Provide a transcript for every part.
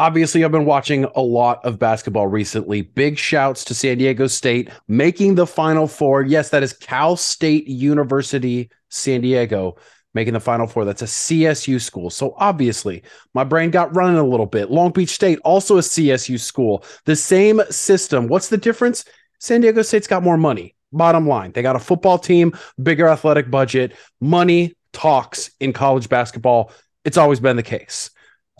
Obviously, I've been watching a lot of basketball recently. Big shouts to San Diego State making the Final Four. Yes, that is Cal State University, San Diego, making the Final Four. That's a CSU school. So obviously, my brain got running a little bit. Long Beach State, also a CSU school. The same system. What's the difference? San Diego State's got more money. Bottom line, they got a football team, bigger athletic budget. Money talks in college basketball. It's always been the case.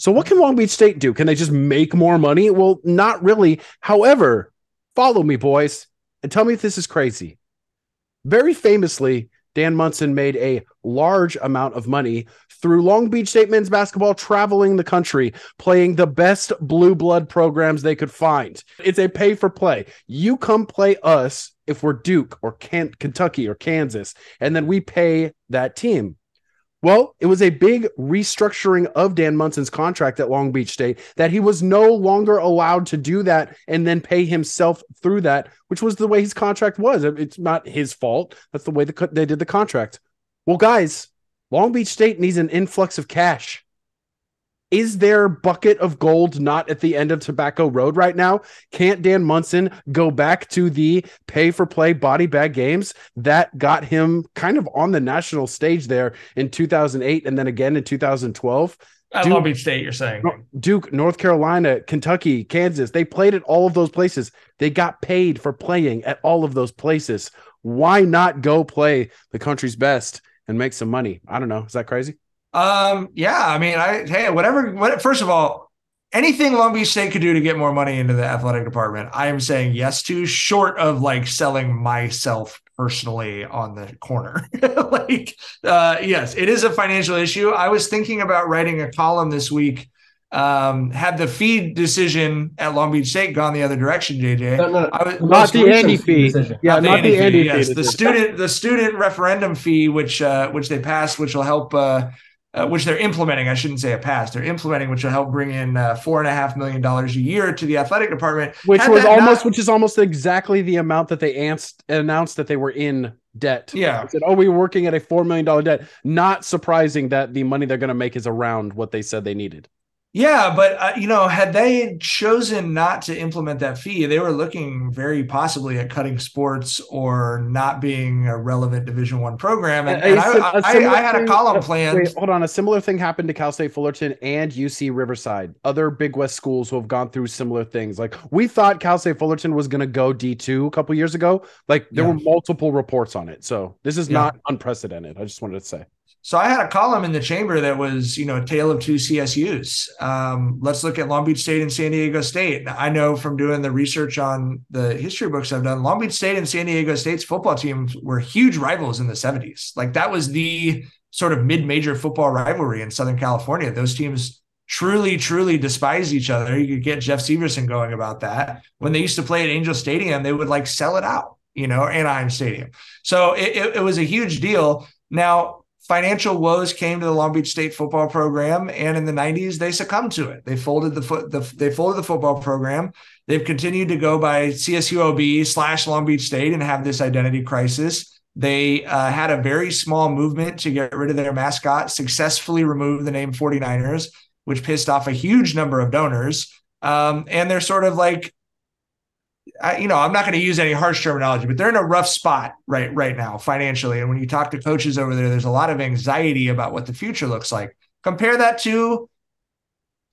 So what can Long Beach State do? Can they just make more money? Well, not really. However, follow me, boys, and tell me if this is crazy. Very famously, Dan Monson made a large amount of money through Long Beach State men's basketball traveling the country, playing the best blue blood programs they could find. It's a pay for play. You come play us if we're Duke or Kent, Kentucky or Kansas, and then we pay that team. Well, it was a big restructuring of Dan Monson's contract at Long Beach State that he was no longer allowed to do that and then pay himself through that, which was the way his contract was. It's not his fault. That's the way the, they did the contract. Well, guys, Long Beach State needs an influx of cash is their bucket of gold not at the end of Tobacco Road right now? Can't Dan Monson go back to the pay for play body bag games that got him kind of on the national stage there in 2008 and then again in 2012? At Duke, Long Beach State, you're saying Duke, North Carolina, Kentucky, Kansas. They played at all of those places. They got paid for playing at all of those places. Why not go play the country's best and make some money? I don't know. Is that crazy? Um, yeah, I mean, I hey, whatever. What first of all, anything Long Beach State could do to get more money into the athletic department, I am saying yes to, short of like selling myself personally on the corner. like, uh, yes, it is a financial issue. I was thinking about writing a column this week. Um, had the fee decision at Long Beach State gone the other direction, JJ? No, no, was, not the Andy fee. Decision. Yeah, not, not the Andy, fee. Yes, fee the student the student referendum fee, which uh, which they passed, which will help. Uh, uh, which they're implementing. I shouldn't say a pass. They're implementing, which will help bring in uh, four and a half million dollars a year to the athletic department. Which Had was almost, not, which is almost exactly the amount that they announced, announced that they were in debt. Yeah. said, oh, we were working at a four million dollar debt. Not surprising that the money they're going to make is around what they said they needed. Yeah, but uh, you know, had they chosen not to implement that fee, they were looking very possibly at cutting sports or not being a relevant Division One program. And, and I, had a column planned. Wait, hold on, a similar thing happened to Cal State Fullerton and UC Riverside. Other Big West schools who have gone through similar things. Like we thought Cal State Fullerton was going to go D two a couple years ago. Like there yeah. were multiple reports on it, so this is yeah. not unprecedented. I just wanted to say. So I had a column in the chamber that was, you know, a tale of two CSUs. Um, let's look at Long Beach State and San Diego State. I know from doing the research on the history books I've done, Long Beach State and San Diego State's football teams were huge rivals in the 70s. Like that was the sort of mid-major football rivalry in Southern California. Those teams truly, truly despised each other. You could get Jeff Severson going about that. When they used to play at Angel Stadium, they would like sell it out, you know, Anaheim Stadium. So it, it, it was a huge deal. Now, financial woes came to the Long Beach State football program, and in the 90s they succumbed to it. They folded the foot the, they folded the football program. They've continued to go by CSULB slash Long Beach State and have this identity crisis. They uh, had a very small movement to get rid of their mascot, successfully removed the name 49ers, which pissed off a huge number of donors. Um, and they're sort of like I, you know, I'm not going to use any harsh terminology, but they're in a rough spot right right now financially. And when you talk to coaches over there, there's a lot of anxiety about what the future looks like. Compare that to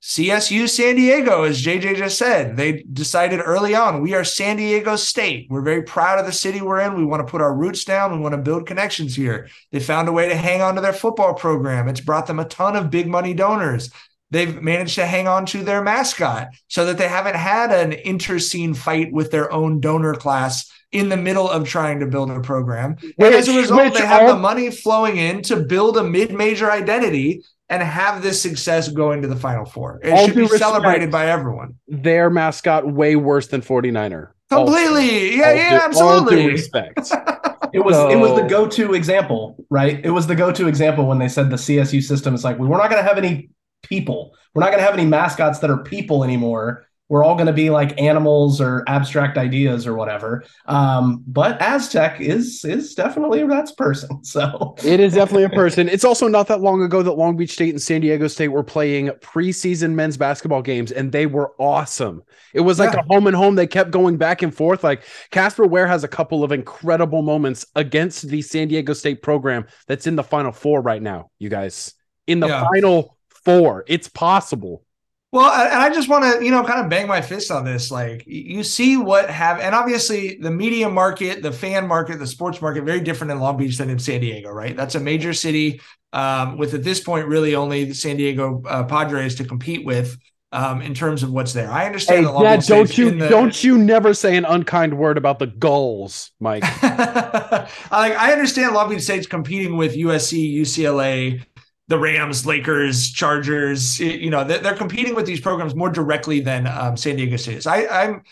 CSU San Diego, as JJ just said. They decided early on, we are San Diego State. We're very proud of the city we're in. We want to put our roots down. We want to build connections here. They found a way to hang on to their football program. It's brought them a ton of big money donors they've managed to hang on to their mascot so that they haven't had an interscene fight with their own donor class in the middle of trying to build a program. Which, and as a result, they have all... the money flowing in to build a mid-major identity and have this success going to the final four. It all should be respect, celebrated by everyone. Their mascot way worse than 49er. Completely. Also. Yeah, all yeah, due, absolutely. All respect. it was so... it was the go-to example, right? It was the go-to example when they said the CSU system is like, we we're not going to have any people. We're not going to have any mascots that are people anymore. we're all going to be like animals or abstract ideas or whatever. Um, but Aztec is is definitely that's person. So it is definitely a person. It's also not that long ago that Long Beach State and San Diego State were playing preseason men's basketball games, and they were awesome. It was like yeah. a home and home. They kept going back and forth. Like Casper Ware has a couple of incredible moments against the San Diego State program that's in the Final Four right now. You guys in the yeah. Final Four. It's possible. Well, and I just want to, you know, kind of bang my fist on this. Like, you see what have, and obviously the media market, the fan market, the sports market, very different in Long Beach than in San Diego, right? That's a major city um, with at this point really only the San Diego uh, Padres to compete with um, in terms of what's there. I understand. Hey, Dad, don't you the, don't you never say an unkind word about the Gulls, Mike. like I understand Long Beach State's competing with USC, UCLA, the Rams, Lakers, Chargers. You know, they're, competing with these programs more directly than um, San Diego State is. I, I'm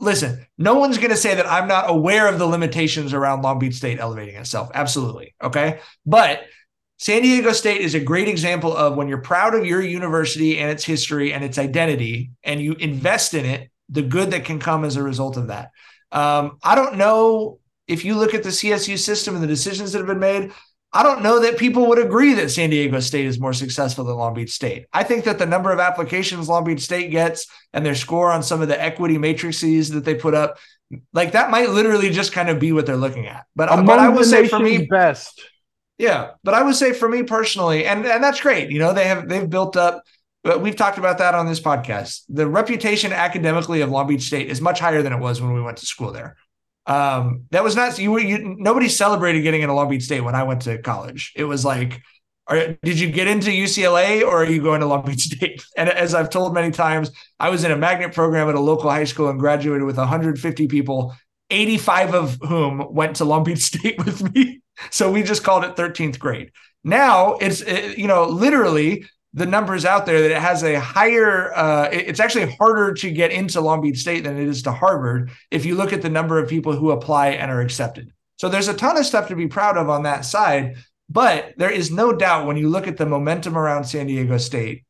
listen. No one's going to say that I'm not aware of the limitations around Long Beach State elevating itself. Absolutely, okay. But San Diego State is a great example of when you're proud of your university and its history and its identity, and you invest in it, the good that can come as a result of that. Um, I don't know if you look at the CSU system and the decisions that have been made. I don't know that people would agree that San Diego State is more successful than Long Beach State. I think that the number of applications Long Beach State gets and their score on some of the equity matrices that they put up, like that might literally just kind of be what they're looking at. But, Among but I would say for me, best. Yeah, but I would say for me personally, and and that's great. You know, they have they've built up. But we've talked about that on this podcast. The reputation academically of Long Beach State is much higher than it was when we went to school there. Um, that was not you you nobody celebrated getting into Long Beach State when I went to college. It was like, are, did you get into UCLA or are you going to Long Beach State? And as I've told many times, I was in a magnet program at a local high school and graduated with 150 people, 85 of whom went to Long Beach State with me. So we just called it 13th grade. Now it's you know literally the numbers out there that it has a higher uh, it's actually harder to get into long beach state than it is to harvard if you look at the number of people who apply and are accepted. So there's a ton of stuff to be proud of on that side but there is no doubt when you look at the momentum around san diego state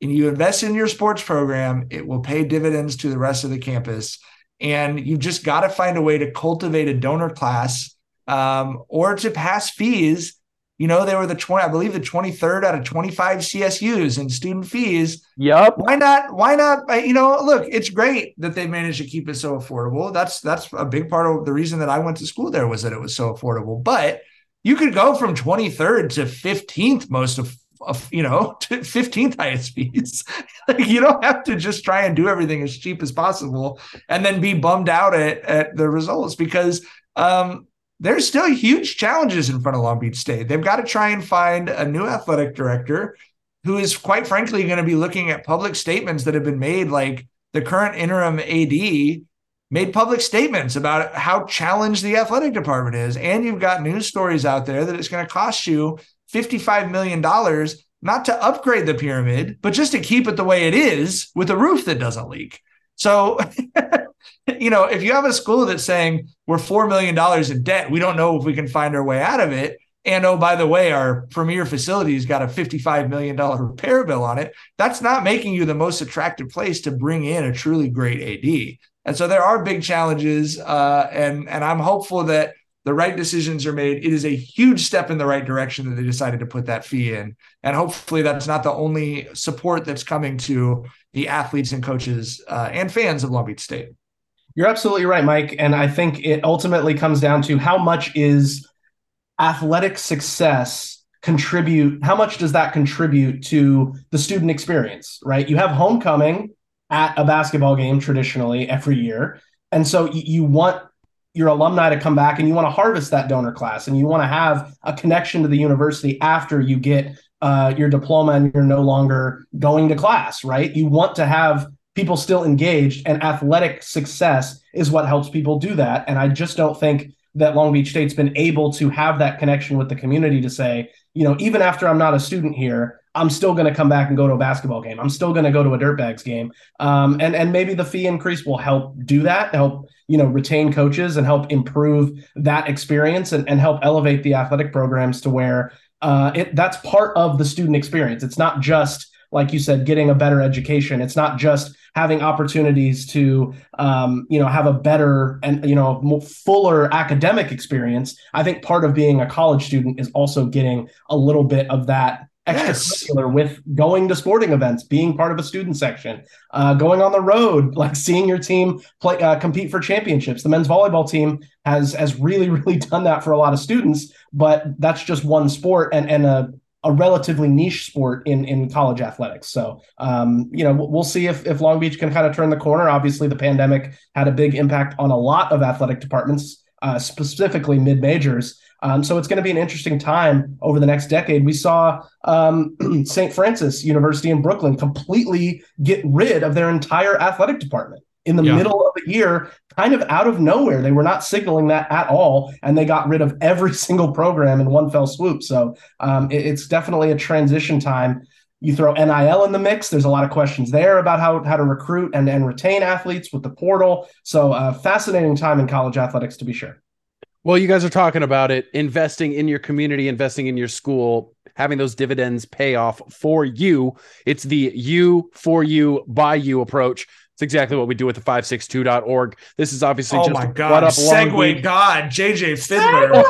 and you invest in your sports program it will pay dividends to the rest of the campus and you've just got to find a way to cultivate a donor class um, or to pass fees you know, they were the 20, I believe the 23rd out of 25 CSUs in student fees. Yep. Why not? Why not? You know, look, it's great that they managed to keep it so affordable. That's that's a big part of the reason that I went to school there was that it was so affordable. But you could go from 23rd to 15th most of, of you know, to 15th highest fees. like you don't have to just try and do everything as cheap as possible and then be bummed out at, at the results because um, there's still huge challenges in front of Long Beach State. They've got to try and find a new athletic director who is quite frankly going to be looking at public statements that have been made like the current interim AD made public statements about how challenged the athletic department is and you've got news stories out there that it's going to cost you 55 million dollars not to upgrade the pyramid but just to keep it the way it is with a roof that doesn't leak. So you know, if you have a school that's saying we're $4 million in debt, we don't know if we can find our way out of it. And oh, by the way, our premier facility's got a $55 million repair bill on it. That's not making you the most attractive place to bring in a truly great AD. And so there are big challenges. Uh, and, and I'm hopeful that the right decisions are made. It is a huge step in the right direction that they decided to put that fee in. And hopefully that's not the only support that's coming to the athletes and coaches uh, and fans of Long Beach State. You're absolutely right, Mike. And I think it ultimately comes down to how much is athletic success contribute, how much does that contribute to the student experience, right? You have homecoming at a basketball game traditionally every year. And so you want your alumni to come back and you want to harvest that donor class and you want to have a connection to the university after you get uh, your diploma and you're no longer going to class, right? You want to have people still engaged and athletic success is what helps people do that and i just don't think that long beach state's been able to have that connection with the community to say you know even after i'm not a student here i'm still going to come back and go to a basketball game i'm still going to go to a dirtbags game um, and and maybe the fee increase will help do that help you know retain coaches and help improve that experience and, and help elevate the athletic programs to where uh, it that's part of the student experience it's not just like you said, getting a better education. It's not just having opportunities to, um, you know, have a better and you know more fuller academic experience. I think part of being a college student is also getting a little bit of that extracurricular yes. with going to sporting events, being part of a student section, uh, going on the road, like seeing your team play, uh, compete for championships. The men's volleyball team has has really, really done that for a lot of students, but that's just one sport and and a a relatively niche sport in in college athletics. So, um, you know, we'll see if if Long Beach can kind of turn the corner. Obviously, the pandemic had a big impact on a lot of athletic departments, uh, specifically mid majors. Um, so it's going to be an interesting time over the next decade. We saw um, St. Francis University in Brooklyn completely get rid of their entire athletic department in the yeah. middle of the year, kind of out of nowhere. They were not signaling that at all, and they got rid of every single program in one fell swoop. So um, it, it's definitely a transition time. You throw NIL in the mix. There's a lot of questions there about how, how to recruit and, and retain athletes with the portal. So, uh, fascinating time in college athletics to be sure. Well, you guys are talking about it, investing in your community, investing in your school, having those dividends pay off for you. It's the you, for you, by you approach. It's exactly what we do with the 562.org. This is obviously oh just my god, up segue god, JJ Fiedler.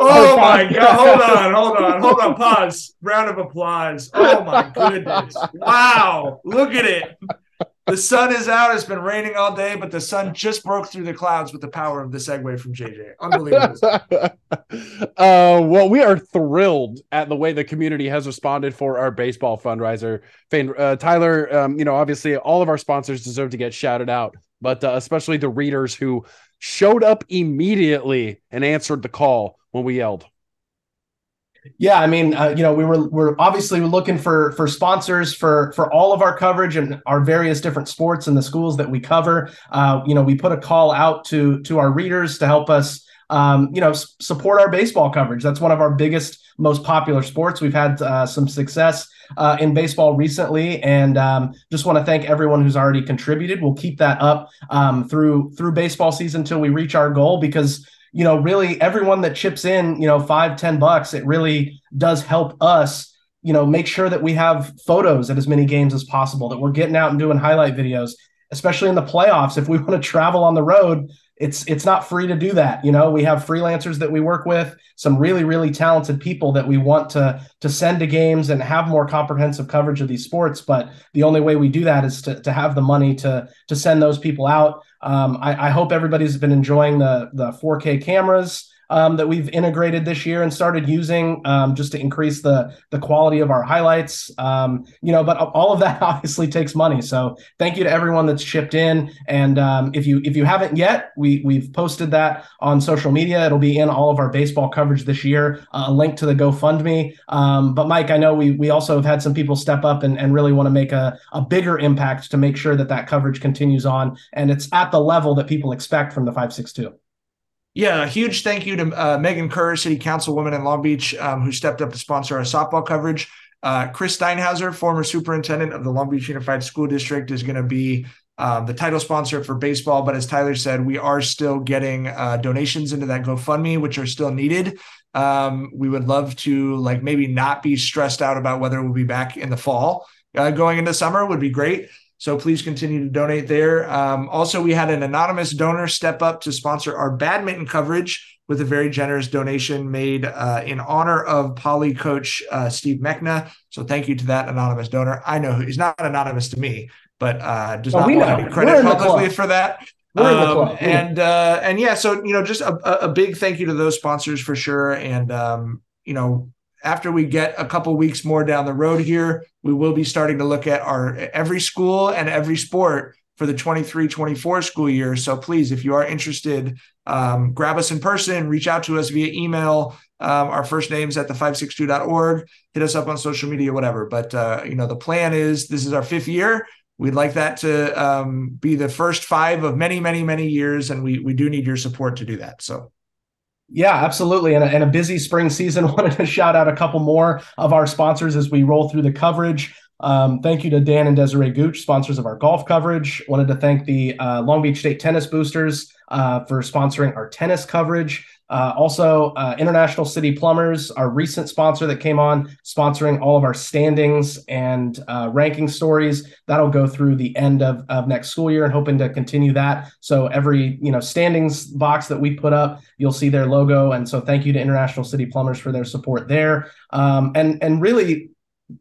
oh my god, hold on, hold on, hold on, pause. Round of applause. Oh my goodness. Wow, look at it the sun is out. It's been raining all day, but the sun just broke through the clouds with the power of the segue from JJ. Unbelievable. uh, well, we are thrilled at the way the community has responded for our baseball fundraiser. Uh, Tyler, um, you know, obviously all of our sponsors deserve to get shouted out, but uh, especially the readers who showed up immediately and answered the call when we yelled. Yeah, I mean, uh, you know, we were we're obviously looking for for sponsors for for all of our coverage and our various different sports and the schools that we cover. Uh, you know, we put a call out to to our readers to help us. Um, you know, s- support our baseball coverage. That's one of our biggest, most popular sports. We've had uh, some success uh, in baseball recently, and um, just want to thank everyone who's already contributed. We'll keep that up um, through through baseball season until we reach our goal because you know, really everyone that chips in, you know, five, ten bucks, it really does help us, you know, make sure that we have photos at as many games as possible, that we're getting out and doing highlight videos, especially in the playoffs. If we want to travel on the road, it's it's not free to do that you know we have freelancers that we work with some really really talented people that we want to to send to games and have more comprehensive coverage of these sports but the only way we do that is to, to have the money to to send those people out um, I, I hope everybody's been enjoying the the 4k cameras um, that we've integrated this year and started using um, just to increase the the quality of our highlights. Um, you know, but all of that obviously takes money. So thank you to everyone that's chipped in. And um, if you if you haven't yet, we we've posted that on social media. It'll be in all of our baseball coverage this year. Uh, a link to the GoFundMe. Um, but Mike, I know we we also have had some people step up and, and really want to make a, a bigger impact to make sure that that coverage continues on and it's at the level that people expect from the 562. Yeah, a huge thank you to uh, Megan Kerr, City Councilwoman in Long Beach, um, who stepped up to sponsor our softball coverage. Uh, Chris Steinhauser, former superintendent of the Long Beach Unified School District, is going to be um, the title sponsor for baseball. But as Tyler said, we are still getting uh, donations into that GoFundMe, which are still needed. Um, we would love to like maybe not be stressed out about whether we'll be back in the fall. Uh, going into summer would be great. So please continue to donate there. Um, also, we had an anonymous donor step up to sponsor our badminton coverage with a very generous donation made uh, in honor of Poly coach uh, Steve Mechna. So thank you to that anonymous donor. I know he's not anonymous to me, but uh, does well, not want any credit publicly for that. Um, and uh, and yeah, so you know, just a, a big thank you to those sponsors for sure. And um, you know, after we get a couple weeks more down the road here, we will be starting to look at our every school and every sport for the 23 24 school year. So please, if you are interested, um, grab us in person, reach out to us via email. Um, our first names at the 562.org, hit us up on social media, whatever. But, uh, you know, the plan is this is our fifth year. We'd like that to um, be the first five of many, many, many years. And we, we do need your support to do that. So yeah, absolutely. And a, and a busy spring season. Wanted to shout out a couple more of our sponsors as we roll through the coverage. Um, thank you to Dan and Desiree Gooch, sponsors of our golf coverage. Wanted to thank the uh, Long Beach State Tennis Boosters uh, for sponsoring our tennis coverage. Uh, also, uh, International City Plumbers, our recent sponsor that came on, sponsoring all of our standings and uh, ranking stories. That'll go through the end of, of next school year and hoping to continue that. So every you know standings box that we put up, you'll see their logo. And so thank you to International City Plumbers for their support there. Um, and and really,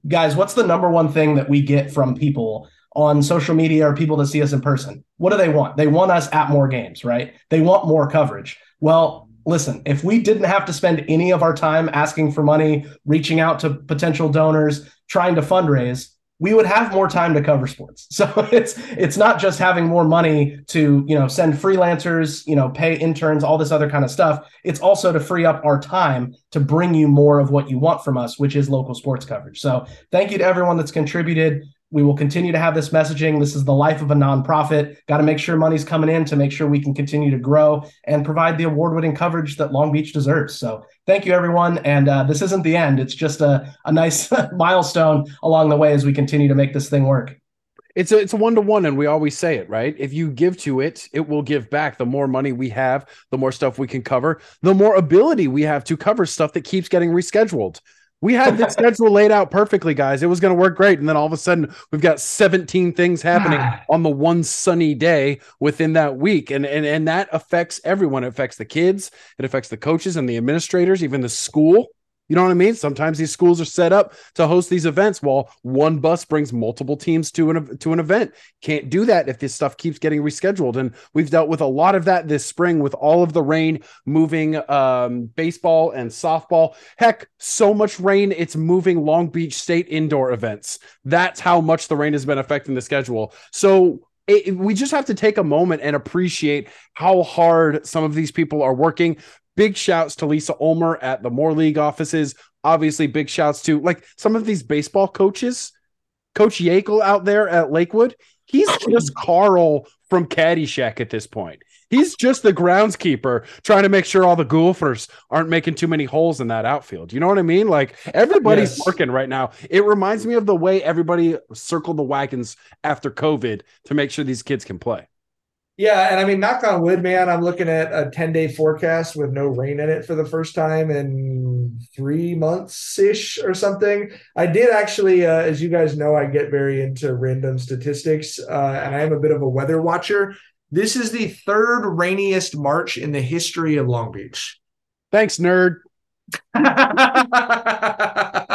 guys, what's the number one thing that we get from people? on social media or people that see us in person. What do they want? They want us at more games, right? They want more coverage. Well, listen, if we didn't have to spend any of our time asking for money, reaching out to potential donors, trying to fundraise, we would have more time to cover sports. So it's it's not just having more money to, you know, send freelancers, you know, pay interns, all this other kind of stuff. It's also to free up our time to bring you more of what you want from us, which is local sports coverage. So thank you to everyone that's contributed we will continue to have this messaging. This is the life of a nonprofit. Got to make sure money's coming in to make sure we can continue to grow and provide the award winning coverage that Long Beach deserves. So, thank you, everyone. And uh, this isn't the end, it's just a, a nice milestone along the way as we continue to make this thing work. It's a it's a one to one, and we always say it, right? If you give to it, it will give back. The more money we have, the more stuff we can cover, the more ability we have to cover stuff that keeps getting rescheduled. We had the schedule laid out perfectly, guys. It was going to work great. And then all of a sudden, we've got 17 things happening ah. on the one sunny day within that week. And, and, and that affects everyone. It affects the kids, it affects the coaches and the administrators, even the school. You know what I mean? Sometimes these schools are set up to host these events while one bus brings multiple teams to an to an event. Can't do that if this stuff keeps getting rescheduled. And we've dealt with a lot of that this spring with all of the rain moving um, baseball and softball. Heck, so much rain it's moving Long Beach State indoor events. That's how much the rain has been affecting the schedule. So it, we just have to take a moment and appreciate how hard some of these people are working. Big shouts to Lisa Ulmer at the Moore League offices. Obviously, big shouts to like some of these baseball coaches. Coach Yakel out there at Lakewood, he's just Carl from Caddyshack at this point. He's just the groundskeeper trying to make sure all the Gophers aren't making too many holes in that outfield. You know what I mean? Like everybody's yes. working right now. It reminds me of the way everybody circled the wagons after COVID to make sure these kids can play. Yeah, and I mean, knock on wood, man. I'm looking at a 10 day forecast with no rain in it for the first time in three months ish or something. I did actually, uh, as you guys know, I get very into random statistics, uh, and I am a bit of a weather watcher. This is the third rainiest March in the history of Long Beach. Thanks, nerd.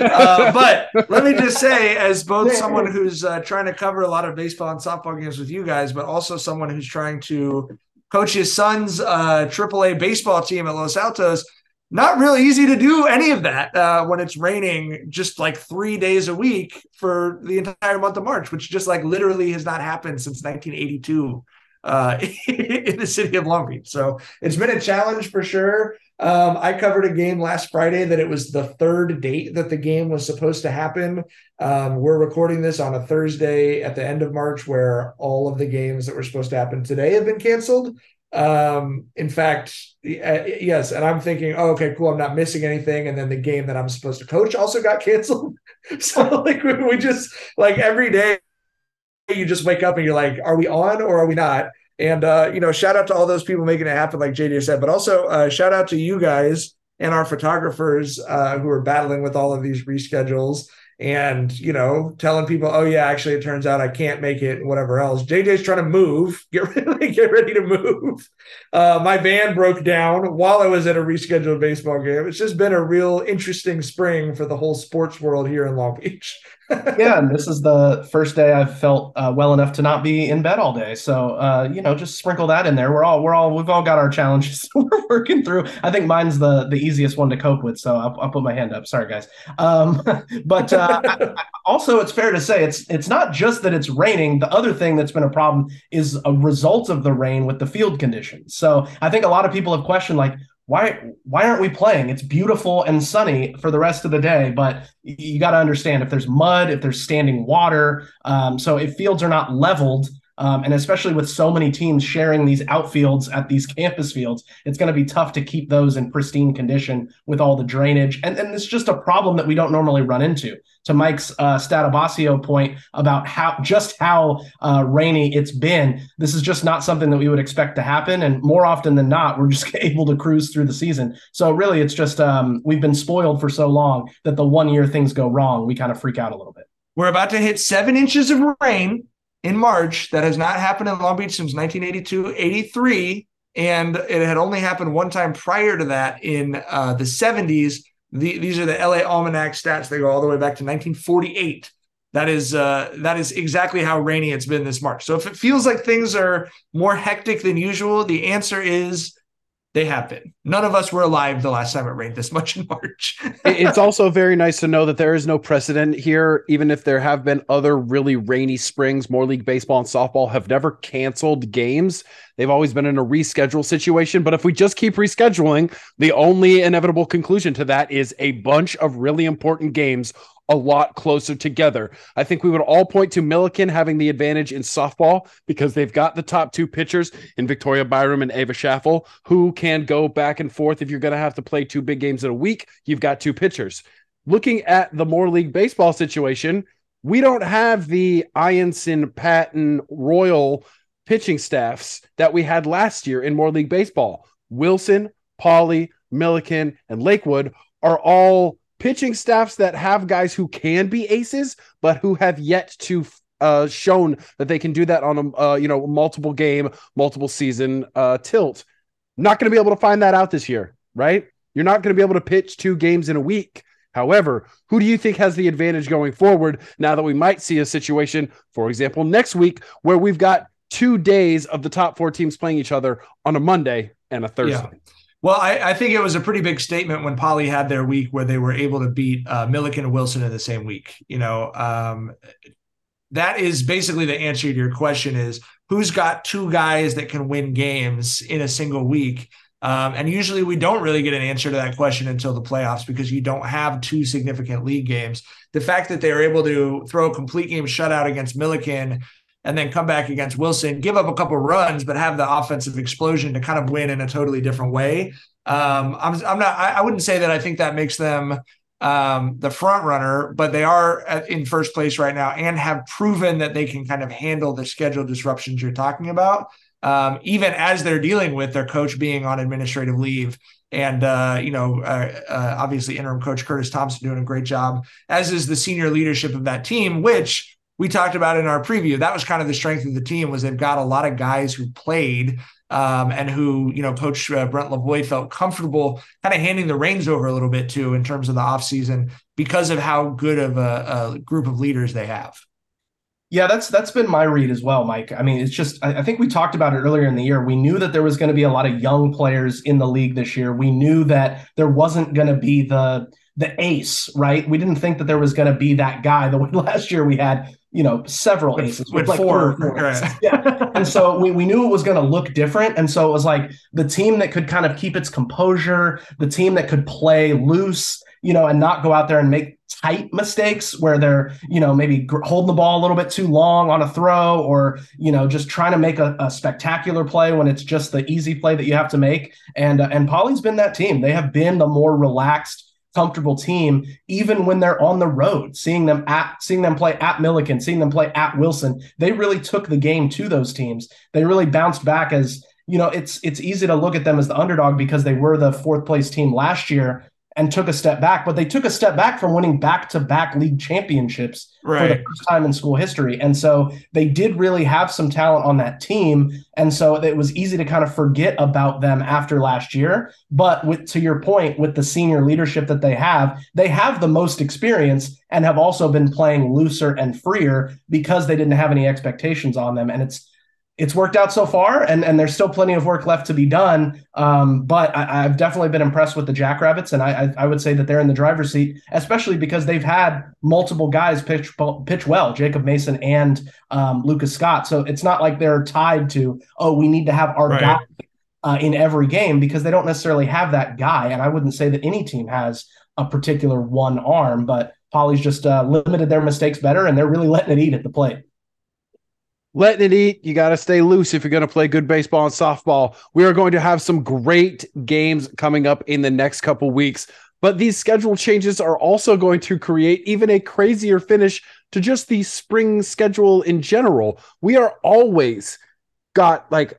uh, but let me just say, as both someone who's uh, trying to cover a lot of baseball and softball games with you guys, but also someone who's trying to coach his son's uh, AAA baseball team at Los Altos, not really easy to do any of that uh, when it's raining just like three days a week for the entire month of March, which just like literally has not happened since 1982 uh, in the city of Long Beach. So it's been a challenge for sure. Um, I covered a game last Friday that it was the third date that the game was supposed to happen. Um, we're recording this on a Thursday at the end of March, where all of the games that were supposed to happen today have been canceled. Um, in fact, uh, yes, and I'm thinking, oh, okay, cool, I'm not missing anything. And then the game that I'm supposed to coach also got canceled. so like we just like every day you just wake up and you're like, are we on or are we not? And uh, you know, shout out to all those people making it happen, like JD said, but also uh, shout out to you guys and our photographers uh, who are battling with all of these reschedules and you know telling people oh yeah actually it turns out i can't make it whatever else. Jj's trying to move. Get ready get ready to move. Uh, my van broke down while i was at a rescheduled baseball game. It's just been a real interesting spring for the whole sports world here in long beach yeah, and this is the first day I've felt uh, well enough to not be in bed all day. So uh, you know, just sprinkle that in there. We're all we're all we've all got our challenges we're working through. I think mine's the the easiest one to cope with. So I'll, I'll put my hand up. Sorry, guys. Um, but uh, also, it's fair to say it's it's not just that it's raining. The other thing that's been a problem is a result of the rain with the field conditions. So I think a lot of people have questioned like why why aren't we playing? It's beautiful and sunny for the rest of the day but you got to understand if there's mud if there's standing water um, so if fields are not leveled um, and especially with so many teams sharing these outfields at these campus fields it's going to be tough to keep those in pristine condition with all the drainage and, and it's just a problem that we don't normally run into to Mike's uh, Statabasio point about how just how uh, rainy it's been, this is just not something that we would expect to happen. And more often than not, we're just able to cruise through the season. So really, it's just um, we've been spoiled for so long that the one year things go wrong, we kind of freak out a little bit. We're about to hit seven inches of rain in March. That has not happened in Long Beach since 1982 83. And it had only happened one time prior to that in uh, the 70s the, these are the LA Almanac stats. They go all the way back to 1948. That is uh, that is exactly how rainy it's been this March. So if it feels like things are more hectic than usual, the answer is they have been. None of us were alive the last time it rained this much in March. it's also very nice to know that there is no precedent here, even if there have been other really rainy springs. Moore League Baseball and softball have never canceled games. They've always been in a reschedule situation. But if we just keep rescheduling, the only inevitable conclusion to that is a bunch of really important games a lot closer together. I think we would all point to Millikan having the advantage in softball because they've got the top two pitchers in Victoria Byram and Ava Schaffel who can go back and forth. If you're going to have to play two big games in a week, you've got two pitchers. Looking at the moore league baseball situation, we don't have the Ianson, Patton, Royal pitching staffs that we had last year in moore league baseball. Wilson, Poly, Millikan, and Lakewood are all pitching staffs that have guys who can be aces, but who have yet to uh, shown that they can do that on a uh, you know multiple game, multiple season uh, tilt. Not going to be able to find that out this year, right? You're not going to be able to pitch two games in a week. However, who do you think has the advantage going forward now that we might see a situation, for example, next week where we've got two days of the top four teams playing each other on a Monday and a Thursday? Yeah. Well, I, I, think it was a pretty big statement when Poly had their week where they were able to beat uh, Millikan and Wilson in the same week. You know, um, that is basically the answer to your question: is who's got two guys that can win games in a single week? Um, and usually we don't really get an answer to that question until the playoffs because you don't have two significant league games. The fact that they were able to throw a complete game shutout against Millikan and then come back against Wilson, give up a couple runs, but have the offensive explosion to kind of win in a totally different way. Um, I'm, I'm not, I, I, wouldn't say that I think that makes them um, the front runner, but they are in first place right now and have proven that they can kind of handle the schedule disruptions you're talking about. Um, even as they're dealing with their coach being on administrative leave and uh, you know uh, uh, obviously interim coach curtis thompson doing a great job as is the senior leadership of that team which we talked about in our preview. That was kind of the strength of the team was they've got a lot of guys who played um, and who, you know, Coach uh, Brent Lavoy felt comfortable kind of handing the reins over a little bit to in terms of the offseason because of how good of a, a, group of leaders they have. Yeah, that's that's been my read as well, Mike. I mean, it's just I, I think we talked about it earlier in the year. We knew that there was going to be a lot of young players in the league this year. We knew that there wasn't going to be the the ace, right? We didn't think that there was going to be that guy. The way last year we had you know several aces with, with like four, four right. yeah. And so we, we knew it was going to look different. And so it was like the team that could kind of keep its composure the team that could play loose you know and not go out there and make tight mistakes where they're you know maybe holding the ball a little bit too long on a throw or you know just trying to make a, a spectacular play when it's just the easy play that you have to make. And uh, and Poly's been that team. They have been the more relaxed comfortable team, even when they're on the road. Seeing them at seeing them play at Millikan, seeing them play at Wilson, they really took the game to those teams. They really bounced back as you know. It's it's easy to look at them as the underdog because they were the fourth place team last year, and took a step back, but they took a step back from winning back to back league championships right. for the first time in school history. And so they did really have some talent on that team. And so it was easy to kind of forget about them after last year. But with to your point, with the senior leadership that they have, they have the most experience and have also been playing looser and freer because they didn't have any expectations on them. And it's it's worked out so far, and, and there's still plenty of work left to be done. Um, but I, have definitely been impressed with the Jackrabbits, and I, I, I, would say that they're in the driver's seat, especially because they've had multiple guys pitch pitch well, Jacob Mason and um, Lucas Scott. So it's not like they're tied to oh we need to have our right. guy uh, in every game because they don't necessarily have that guy. And I wouldn't say that any team has a particular one arm, but Poly's just uh, limited their mistakes better, and they're really letting it eat at the plate letting it eat. You got to stay loose if you're going to play good baseball and softball. We are going to have some great games coming up in the next couple weeks. But these schedule changes are also going to create even a crazier finish to just the spring schedule in general. We are always got like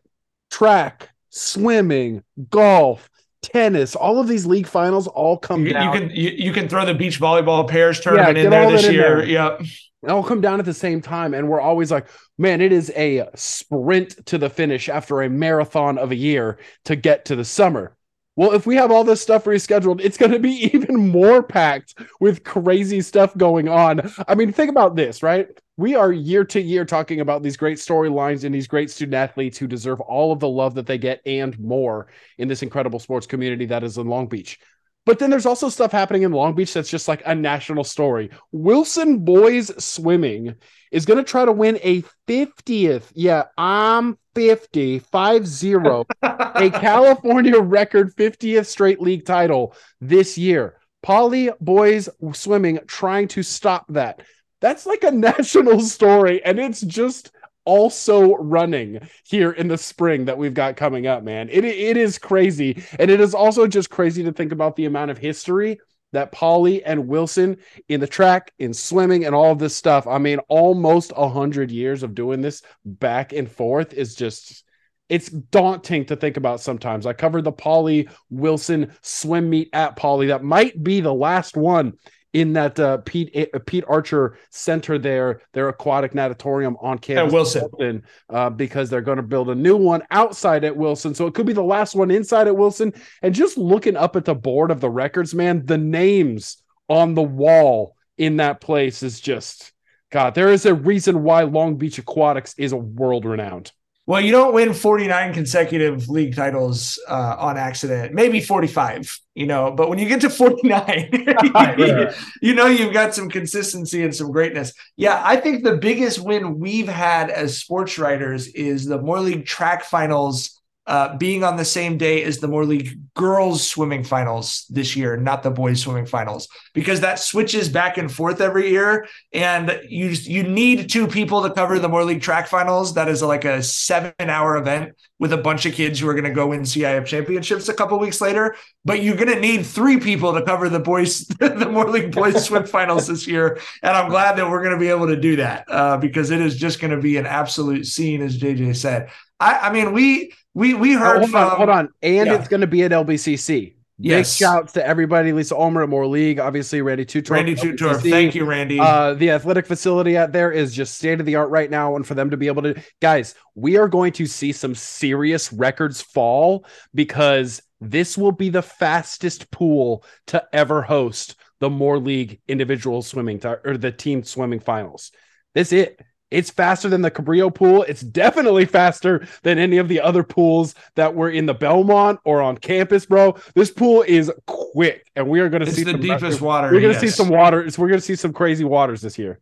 track, swimming, golf, tennis, all of these league finals all come You, you can you, you can throw the beach volleyball pairs tournament get in there this year. there. Yep. They all come down at the same time, and we're always like, man, it is a sprint to the finish after a marathon of a year to get to the summer. Well, if we have all this stuff rescheduled, it's going to be even more packed with crazy stuff going on. I mean, think about this, right? We are year to year talking about these great storylines and these great student athletes who deserve all of the love that they get and more in this incredible sports community that is in Long Beach. But then there's also stuff happening in Long Beach that's just like a national story. Wilson Boys Swimming is going to try to win a 50th. Yeah, I'm 50, 5 0, a California record 50th straight league title this year. Poly Boys Swimming trying to stop that. That's like a national story, and it's just also running here in the spring that we've got coming up, man. It, it is crazy. And it is also just crazy to think about the amount of history that Poly and Wilson in the track, in swimming, and all this stuff. I mean, almost a hundred years of doing this back and forth is just it's daunting to think about sometimes. I covered the Poly Wilson swim meet at Poly. That might be the last one in that uh, Pete uh, Pete Archer Center there, their aquatic natatorium on campus. At Wilson. Wilson, uh, because they're going to build a new one outside at Wilson. So it could be the last one inside at Wilson. And just looking up at the board of the records, man, the names on the wall in that place is just God. There is a reason why Long Beach Aquatics is a world renowned. Well, you don't win 49 consecutive league titles uh, on accident. Maybe 45, you know, but when you get to 49, you, you know you've got some consistency and some greatness. Yeah, I think the biggest win we've had as sports writers is the Moore League track finals uh, being on the same day as the Moore League girls swimming finals this year, not the boys swimming finals, because that switches back and forth every year. And you you need two people to cover the Moore League track finals. That is like a seven hour event with a bunch of kids who are going to go win CIF championships a couple weeks later. But you're going to need three people to cover the boys, the Moore League boys swim finals this year. And I'm glad that we're going to be able to do that uh, because it is just going to be an absolute scene, as JJ said. I, I mean, we we we heard Oh, hold from on, hold on, and yeah. it's going to be at LBCC. Yes. Big shouts to everybody, Lisa Ulmer at Moore League, obviously Randy Tutor. Randy Tutor. Thank you, Randy. Uh, the athletic facility out there is just state of the art right now. And for them to be able to, guys, we are going to see some serious records fall because this will be the fastest pool to ever host the Moore League individual swimming ti- or the team swimming finals. That's it. It's faster than the Cabrillo pool. It's definitely faster than any of the other pools that were in the Belmont or on campus, bro. This pool is quick, and we are going to see the some deepest record- water. We're going to see some water. We're going to see some crazy waters this year.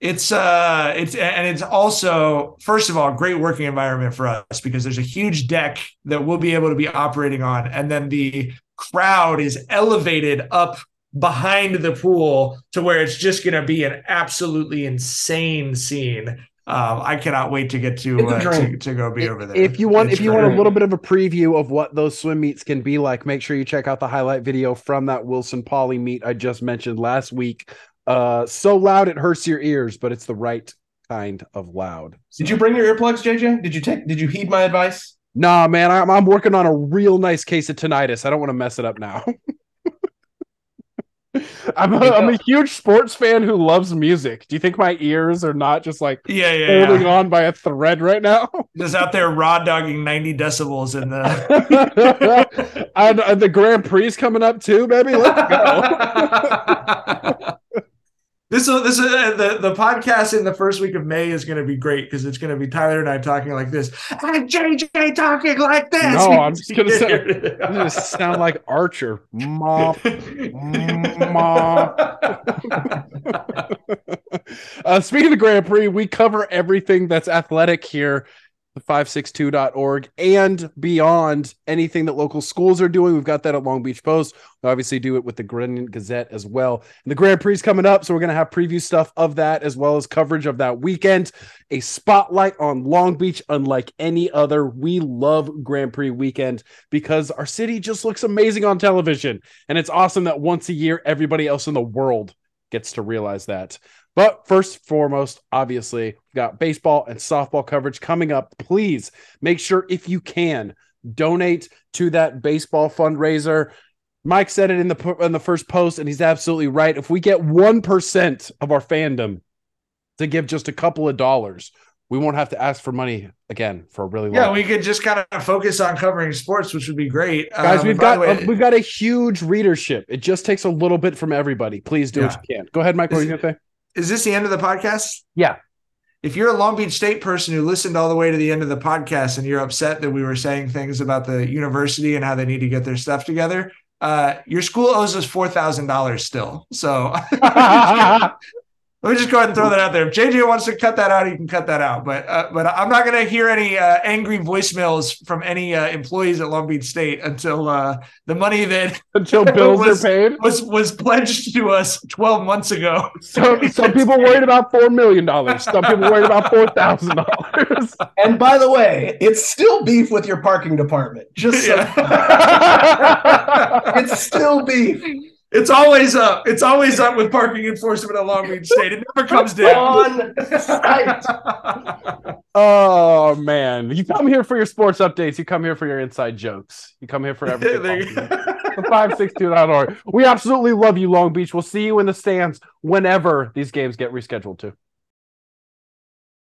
It's uh it's and it's also first of all great working environment for us because there's a huge deck that we'll be able to be operating on and then the crowd is elevated up behind the pool to where it's just going to be an absolutely insane scene. Um, I cannot wait to get to, uh, to to go be over there. If you want, It's if you want a little bit of a preview of what those swim meets can be like, make sure you check out the highlight video from that Wilson Poly meet I just mentioned last week. Uh, so loud it hurts your ears, but it's the right kind of loud. Did you bring your earplugs, JJ? Did you take? Did you heed my advice? Nah, man, I'm, I'm working on a real nice case of tinnitus. I don't want to mess it up now. I'm a, I'm a huge sports fan who loves music. Do you think my ears are not just like yeah, yeah, holding yeah. on by a thread right now? just out there raw dogging 90 decibels in the and, and the Grand Prix coming up too, baby. Let's go. This is this is uh, the the podcast in the first week of May is going to be great because it's going to be Tyler and I talking like this and JJ talking like this. No, I'm just I'm gonna sound like Archer. Mom. uh, speaking of the Grand Prix, we cover everything that's athletic here. The 562.org and beyond anything that local schools are doing. We've got that at Long Beach Post. We obviously do it with the Grunion Gazette as well. And the Grand Prix is coming up, so we're going to have preview stuff of that as well as coverage of that weekend. A spotlight on Long Beach, unlike any other. We love Grand Prix weekend because our city just looks amazing on television. And it's awesome that once a year, everybody else in the world gets to realize that. But first and foremost, obviously, we've got baseball and softball coverage coming up. Please make sure, if you can, donate to that baseball fundraiser. Mike said it in the in the first post, and he's absolutely right. If we get one percent of our fandom to give just a couple of dollars, we won't have to ask for money again for a really long. Time. Yeah, we could just kind of focus on covering sports, which would be great, guys. Um, we've got way, we've got a huge readership. It just takes a little bit from everybody. Please do yeah. what you can. Go ahead, Mike. What are you gonna say? Is this the end of the podcast? Yeah. If you're a Long Beach State person who listened all the way to the end of the podcast and you're upset that we were saying things about the university and how they need to get their stuff together, uh, your school owes us four thousand dollars still. So Let me just go ahead and throw that out there. If JJ wants to cut that out, he can cut that out. But uh, but I'm not going to hear any uh, angry voicemails from any uh, employees at Long Beach State until uh, the money that until bills was, are paid was was pledged to us 12 months ago. So some people worried about four million dollars. Some people worried about four thousand dollars. And by the way, it's still beef with your parking department. Just so yeah. it's still beef. It's always up. It's always up with parking enforcement at Long Beach State. It never comes down. oh man, you come here for your sports updates. You come here for your inside jokes. You come here for everything. Five six two org. We absolutely love you, Long Beach. We'll see you in the stands whenever these games get rescheduled to.